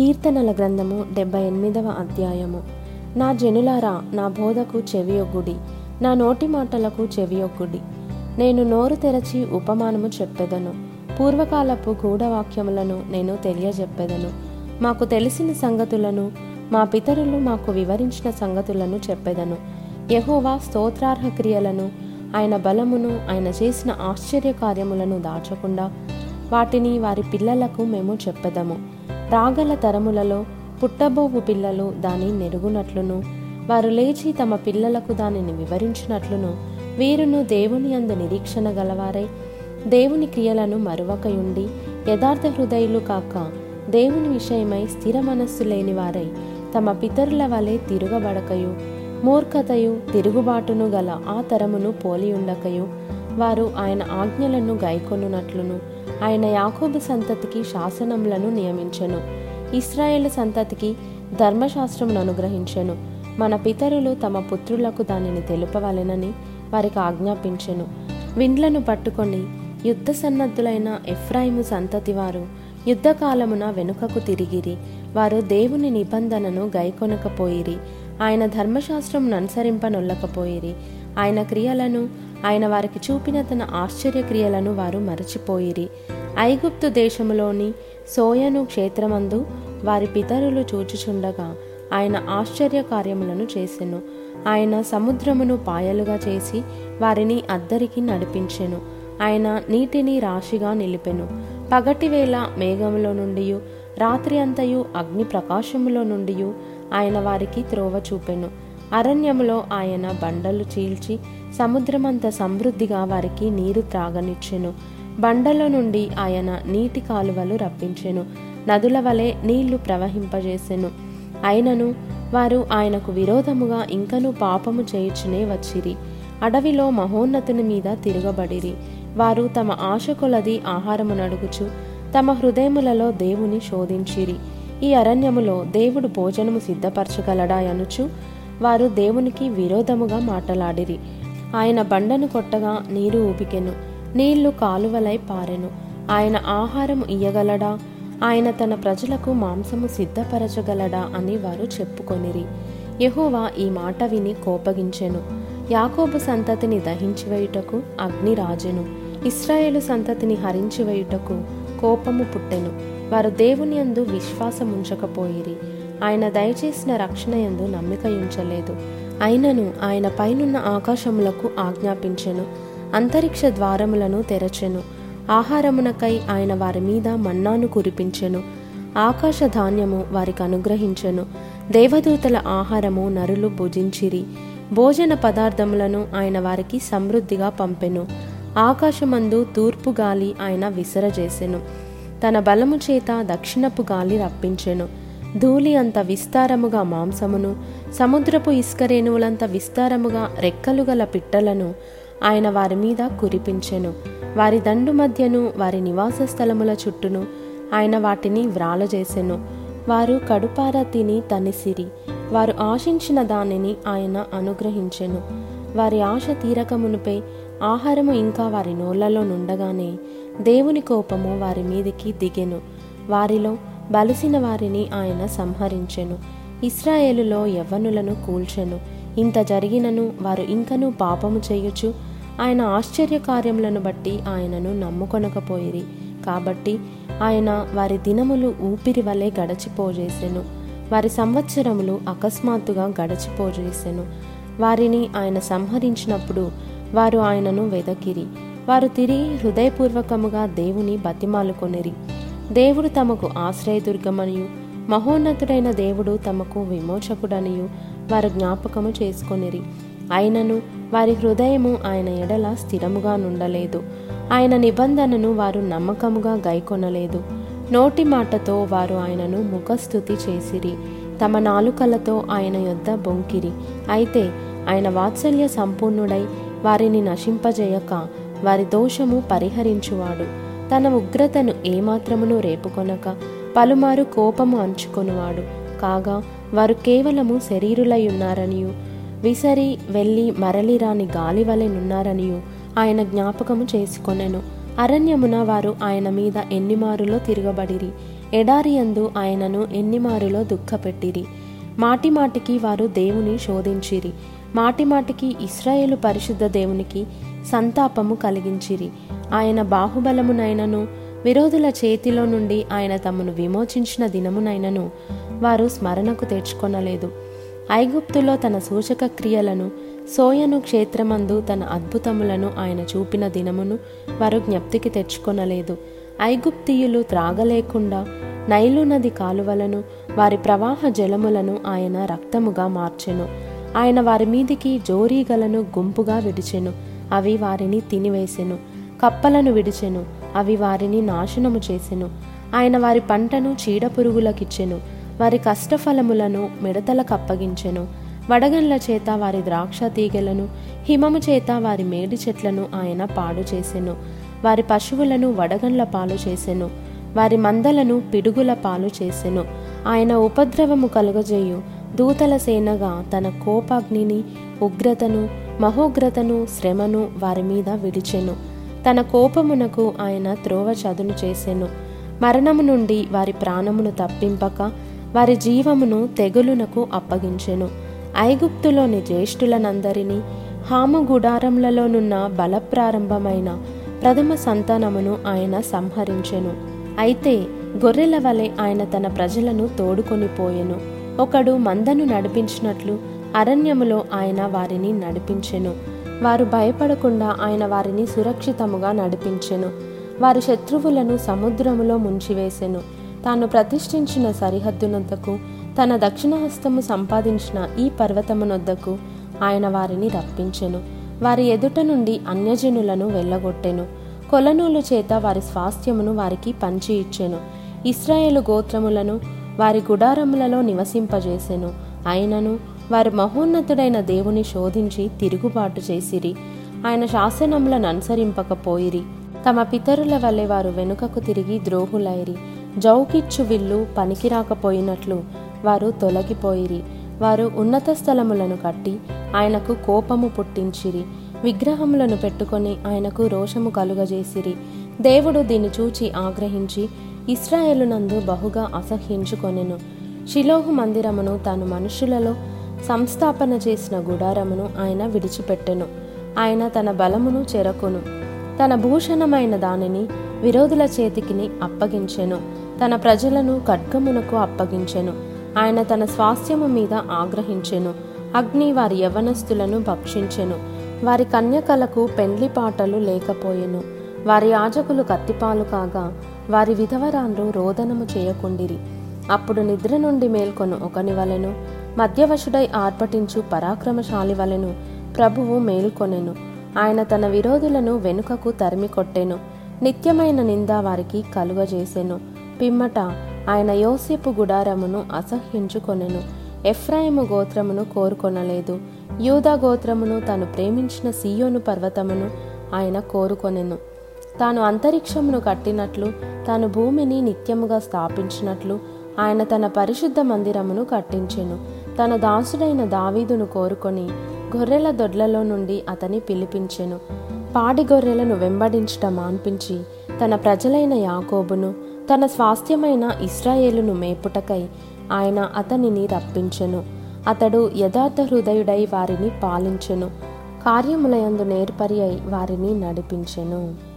కీర్తనల గ్రంథము డెబ్బై ఎనిమిదవ అధ్యాయము. నా జనులారా నా బోధకు చెవియొగ్గుడి నా నోటి మాటలకు చెవియొగ్గుడి. నేను నోరు తెరచి ఉపమానము చెప్పెదను. పూర్వకాలపు గూఢవాక్యములను నేను తెలియజెప్పెదను. మాకు తెలిసిన సంగతులను మా పితరులు మాకు వివరించిన సంగతులను చెప్పెదను. యహోవా స్తోత్రార్హ క్రియలను ఆయన బలమును ఆయన చేసిన ఆశ్చర్య కార్యములను దాచకుండా వాటిని వారి పిల్లలకు మేము చెప్పెదము. రాగల తరములలో పుట్టబోవు పిల్లలు దాని నెరుగునట్లును వారు లేచి తమ పిల్లలకు దానిని వివరించినట్లును వీరును దేవుని అందు నిరీక్షణ గలవారై దేవుని క్రియలను మరువకయుండి యథార్థ హృదయులు కాక దేవుని విషయమై స్థిర మనస్సు లేని వారై తమ పితరుల వలె తిరుగబడకయు మూర్ఖతయు తిరుగుబాటును గల ఆ తరమును పోలియుండకయు వారు ఆయన ఆజ్ఞలను గైకొనున్నట్లును ఆయన యాకోబు సంతతికి శాసనములను నియమించెను. ఇస్రాయేల్ సంతతికి ధర్మశాస్త్రమును అనుగ్రహించెను. మన పితరులు తమ పుత్రులకు దానిని తెలుపవలెనని వారికి ఆజ్ఞాపించెను. విండ్లను పట్టుకొని యుద్ధ సన్నద్ధులైన ఎఫ్రాయిము సంతతి వారు యుద్ధకాలమున వెనుకకు తిరిగిరి. వారు దేవుని నిబంధనను గైకొనకపోయిరి. ఆయన ధర్మశాస్త్రమును అనుసరింపనొల్లకపోయిరి ఆయన క్రియలను ఆయన వారికి చూపిన తన ఆశ్చర్యక్రియలను వారు మరచిపోయిరి. ఐగుప్తు దేశములోని సోయను క్షేత్రమందు వారి పితరులు చూచుచుండగా ఆయన ఆశ్చర్య కార్యములను చేసెను. ఆయన సముద్రమును పాయలుగా చేసి వారిని అద్దరికి నడిపించెను. ఆయన నీటిని రాశిగా నిలిపెను. పగటివేళ మేఘములో నుండి రాత్రి అంతయు అగ్ని ప్రకాశములో నుండి ఆయన వారికి త్రోవ చూపెను. అరణ్యములో ఆయన బండలు చీల్చి సముద్రమంత సమృద్ధిగా వారికి నీరు త్రాగనిచ్చెను. బండల నుండి ఆయన నీటి కాలువలు రప్పించెను. నదుల వలె నీళ్ళు ప్రవహింపజేసెను. అయినను వారు ఆయనకు విరోధముగా ఇంకను పాపము చేయుచునే వచ్చిరి. అడవిలో మహోన్నతుని మీద తిరగబడిరి. వారు తమ ఆశ కొలది ఆహారము నడుగుచు తమ హృదయములలో దేవుని శోధించిరి. ఈ అరణ్యములో దేవుడు భోజనము సిద్ధపరచగలడా అనుచు వారు దేవునికి విరోధముగా మాటలాడిరి. ఆయన బండను కొట్టగా నీరు ఊపికెను నీళ్ళు కాలువలై పారెను. ఆయన ఆహారం ఇయ్యగలడా? ఆయన తన ప్రజలకు మాంసము సిద్ధపరచగలడా అని వారు చెప్పుకొనిరి. యహోవా ఈ మాట విని కోపగించెను. యాకోబు సంతతిని దహించివేయుటకు అగ్ని రాజెను ఇస్రాయేలు సంతతిని హరించివేయుటకు కోపము పుట్టెను. వారు దేవుని యందు విశ్వాసముంచకపోయిరి. ఆయన దయచేసిన రక్షణ ఎందు నమ్మిక ఉంచలేదు అయినను ఆయన పైనున్న ఆకాశములకు ఆజ్ఞాపించెను. అంతరిక్ష ద్వారములను తెరచెను. ఆహారమునకై ఆయన వారి మీద మన్నాను కురిపించెను. ఆకాశ ధాన్యము వారికి అనుగ్రహించెను. దేవదూతల ఆహారము నరులు భుజించిరి. భోజన పదార్థములను ఆయన వారికి సమృద్ధిగా పంపెను. ఆకాశమందు తూర్పు గాలి ఆయన విసరజేసెను. తన బలము చేత దక్షిణపు గాలి రప్పించెను. ధూళి అంత విస్తారముగా మాంసమును సముద్రపు ఇసుకరేణువులంత విస్తారముగా రెక్కలు గల పిట్టలను ఆయన వారి మీద కురిపించెను. వారి దండు మధ్యను వారి నివాస స్థలముల చుట్టూను ఆయన వాటిని వ్రాలజేసెను. వారు కడుపార తిని తనిసిరి వారు ఆశించిన దానిని ఆయన అనుగ్రహించెను. వారి ఆశ తీరకమునుపై ఆహారము ఇంకా వారి నోళ్ళలో నుండగానే దేవుని కోపము వారి మీదికి దిగెను. వారిలో బలిసిన వారిని ఆయన సంహరించెను. ఇస్రాయేలులో యవ్వనులను కూల్చెను. ఇంత జరిగినను వారు ఇంకనూ పాపము చేయుచు ఆయన ఆశ్చర్య కార్యములను బట్టి ఆయనను నమ్ముకొనకపోయిరి. కాబట్టి ఆయన వారి దినములు ఊపిరి వలె గడచిపోజేసెను. వారి సంవత్సరములు అకస్మాత్తుగా గడచిపోజేసెను. వారిని ఆయన సంహరించినప్పుడు వారు ఆయనను వెదకిరి. వారు తిరిగి హృదయపూర్వకముగా దేవుని బతిమాలుకొనిరి. దేవుడు తమకు ఆశ్రయదుర్గమనియు. మహోన్నతుడైన దేవుడు తమకు విమోచకుడనియు. వారు జ్ఞాపకము చేసుకొనిరి. అయినను వారి హృదయము ఆయన ఎడల స్థిరముగా నుండలేదు. ఆయన నిబంధనను వారు నమ్మకముగా గైకొనలేదు. నోటి మాటతో వారు ఆయనను ముఖస్థుతి చేసిరి. తమ నాలుకలతో ఆయన యొద్ద బొంకిరి. అయితే ఆయన వాత్సల్య సంపూర్ణుడై వారిని నశింపజేయక వారి దోషము పరిహరించువాడు. తన ఉగ్రతను ఏమాత్రమును రేపుకొనక పలుమారు కోపము అంచుకొనువాడు. కాగా వారు కేవలము శరీరులై విసరి వెళ్ళి మరలిరాని గాలి వలెనున్నారనియు ఆయన జ్ఞాపకము చేసుకొనెను. అరణ్యమున వారు ఆయన మీద ఎన్నిమారులో తిరగబడిరి. ఎడారియందు ఆయనను ఎన్నిమారులో దుఃఖపెట్టిరి. మాటిమాటికి వారు దేవుని శోధించిరి. మాటిమాటికి ఇస్రాయేలు పరిశుద్ధ దేవునికి సంతాపము కలిగించిరి. ఆయన బాహుబలమునైనను విరోధుల చేతిలో నుండి ఆయన తమను విమోచించిన దినమునైనను వారు స్మరణకు తెచ్చుకొనలేదు. ఐగుప్తులో తన సూచక క్రియలను సోయను క్షేత్రమందు తన అద్భుతములను ఆయన చూపిన దినమును వారు జ్ఞప్తికి తెచ్చుకొనలేదు. ఐగుప్తియులు త్రాగలేకుండా నైలు నది కాలువలను వారి ప్రవాహ జలములను ఆయన రక్తముగా మార్చెను. ఆయన వారి మీదికి జోరీగలను గుంపుగా విడిచెను. అవి వారిని తినివేసెను. కప్పలను విడిచెను. అవి వారిని నాశనము చేసెను. ఆయన వారి పంటను చీడపురుగులకిచ్చెను. వారి కష్టఫలములను మిడతలకు అప్పగించెను వడగండ్ల చేత వారి ద్రాక్ష తీగలను హిమము చేత వారి మేడి చెట్లను ఆయన పాడు చేసెను. వారి పశువులను వడగండ్ల పాలు చేసెను. వారి మందలను పిడుగుల పాలు చేసెను. ఆయన ఉపద్రవము కలుగజేయు. దూతల సేనగా తన కోపాగ్నిని ఉగ్రతను మహోగ్రతను శ్రమను వారి మీద విడిచెను. తన కోపమునకు ఆయన త్రోవ చదును చేసెను. మరణము నుండి వారి ప్రాణమును తప్పింపక వారి జీవమును తెగులునకు అప్పగించెను. ఐగుప్తులోని జ్యేష్ఠులనందరినీ హాము గుడారములలోనున్న బలప్రారంభమైన ప్రథమ సంతానమును ఆయన సంహరించెను. అయితే గొర్రెల వలె ఆయన తన ప్రజలను తోడుకొని పోయెను. ఒకడు మందను నడిపించినట్లు అరణ్యములో ఆయన వారిని నడిపించెను. వారు భయపడకుండా ఆయన వారిని సురక్షితముగా నడిపించెను. వారి శత్రువులను సముద్రములో ముంచివేసెను. తాను ప్రతిష్ఠించిన సరిహద్దునొద్దకు తన దక్షిణహస్తము సంపాదించిన ఈ పర్వతమునొద్దకు ఆయన వారిని రప్పించెను. వారి ఎదుట నుండి అన్యజనులను వెళ్ళగొట్టెను. కొలనూలు చేత వారి స్వాస్థ్యమును వారికి పంచి ఇచ్చెను. ఇస్రాయేలు గోత్రములను వారి గుడారములలో నివసింపజేసెను. ఆయనను వారి మహోన్నతుడైన దేవుని శోధించి తిరుగుబాటు చేసిరి. ఆయన శాసనములను అనుసరింపకపోయిరి. తమ పితరుల వలె వారు వెనుకకు తిరిగి ద్రోహులైరి. జౌకిచ్చు విల్లు పనికిరాకపోయినట్లు వారు తొలగిపోయిరి. వారు ఉన్నత స్థలములను కట్టి ఆయనకు కోపము పుట్టించిరి. విగ్రహములను పెట్టుకొని ఆయనకు రోషము కలుగజేసిరి. దేవుడు దీన్ని చూచి ఆగ్రహించి ఇస్రాయేలునందు బహుగా అసహ్యించుకొనెను. షిలోహు మందిరమును తాను మనుషులలో సంస్థాపన చేసిన గుడారమును ఆయన విడిచిపెట్టెను. ఆయన తన బలమును చెరకును. తన భూషణమైన దానిని విరోధుల చేతికిని అప్పగించెను. తన ప్రజలను ఖడ్గమునకు అప్పగించెను. ఆయన తన స్వాస్థ్యము మీద ఆగ్రహించెను. అగ్ని వారి యవనస్తులను భక్షించెను. వారి కన్యకలకు పెండ్లి పాటలు లేకపోయెను. వారి యాజకులు కత్తిపాలు కాగా వారి విధవరాన్లు రోదనము చేయకుండిరి. అప్పుడు నిద్ర నుండి మేల్కొను ఒకని వలెను. మధ్యవశుడై ఆర్పటించు పరాక్రమశాలి వలెను ప్రభువు మేల్కొనెను. ఆయన తన విరోధులను వెనుకకు తరిమి కొట్టెను. నిత్యమైన నింద వారికి కలుగజేసెను పిమ్మట ఆయన యోసేపు గుడారమును అసహ్యించుకొనెను. ఎఫ్రాయిము గోత్రమును కోరుకొనలేదు. యూదా గోత్రమును తాను ప్రేమించిన సీయోను పర్వతమును ఆయన కోరుకొనెను. తాను అంతరిక్షమును కట్టినట్లు తాను భూమిని నిత్యముగా స్థాపించినట్లు ఆయన తన పరిశుద్ధ మందిరమును కట్టించెను. తన దాసుడైన దావీదును కోరుకొని గొర్రెల దొడ్లలో నుండి అతని పిలిపించెను. పాడి గొర్రెలను వెంబడించట మాన్పించి తన ప్రజలైన యాకోబును తన స్వాస్థ్యమైన ఇస్రాయేలును మేపుటకై ఆయన అతనిని రప్పించెను. అతడు యథార్థ హృదయుడై వారిని పాలించెను. కార్యములయందు నేర్పరి అయి వారిని నడిపించెను.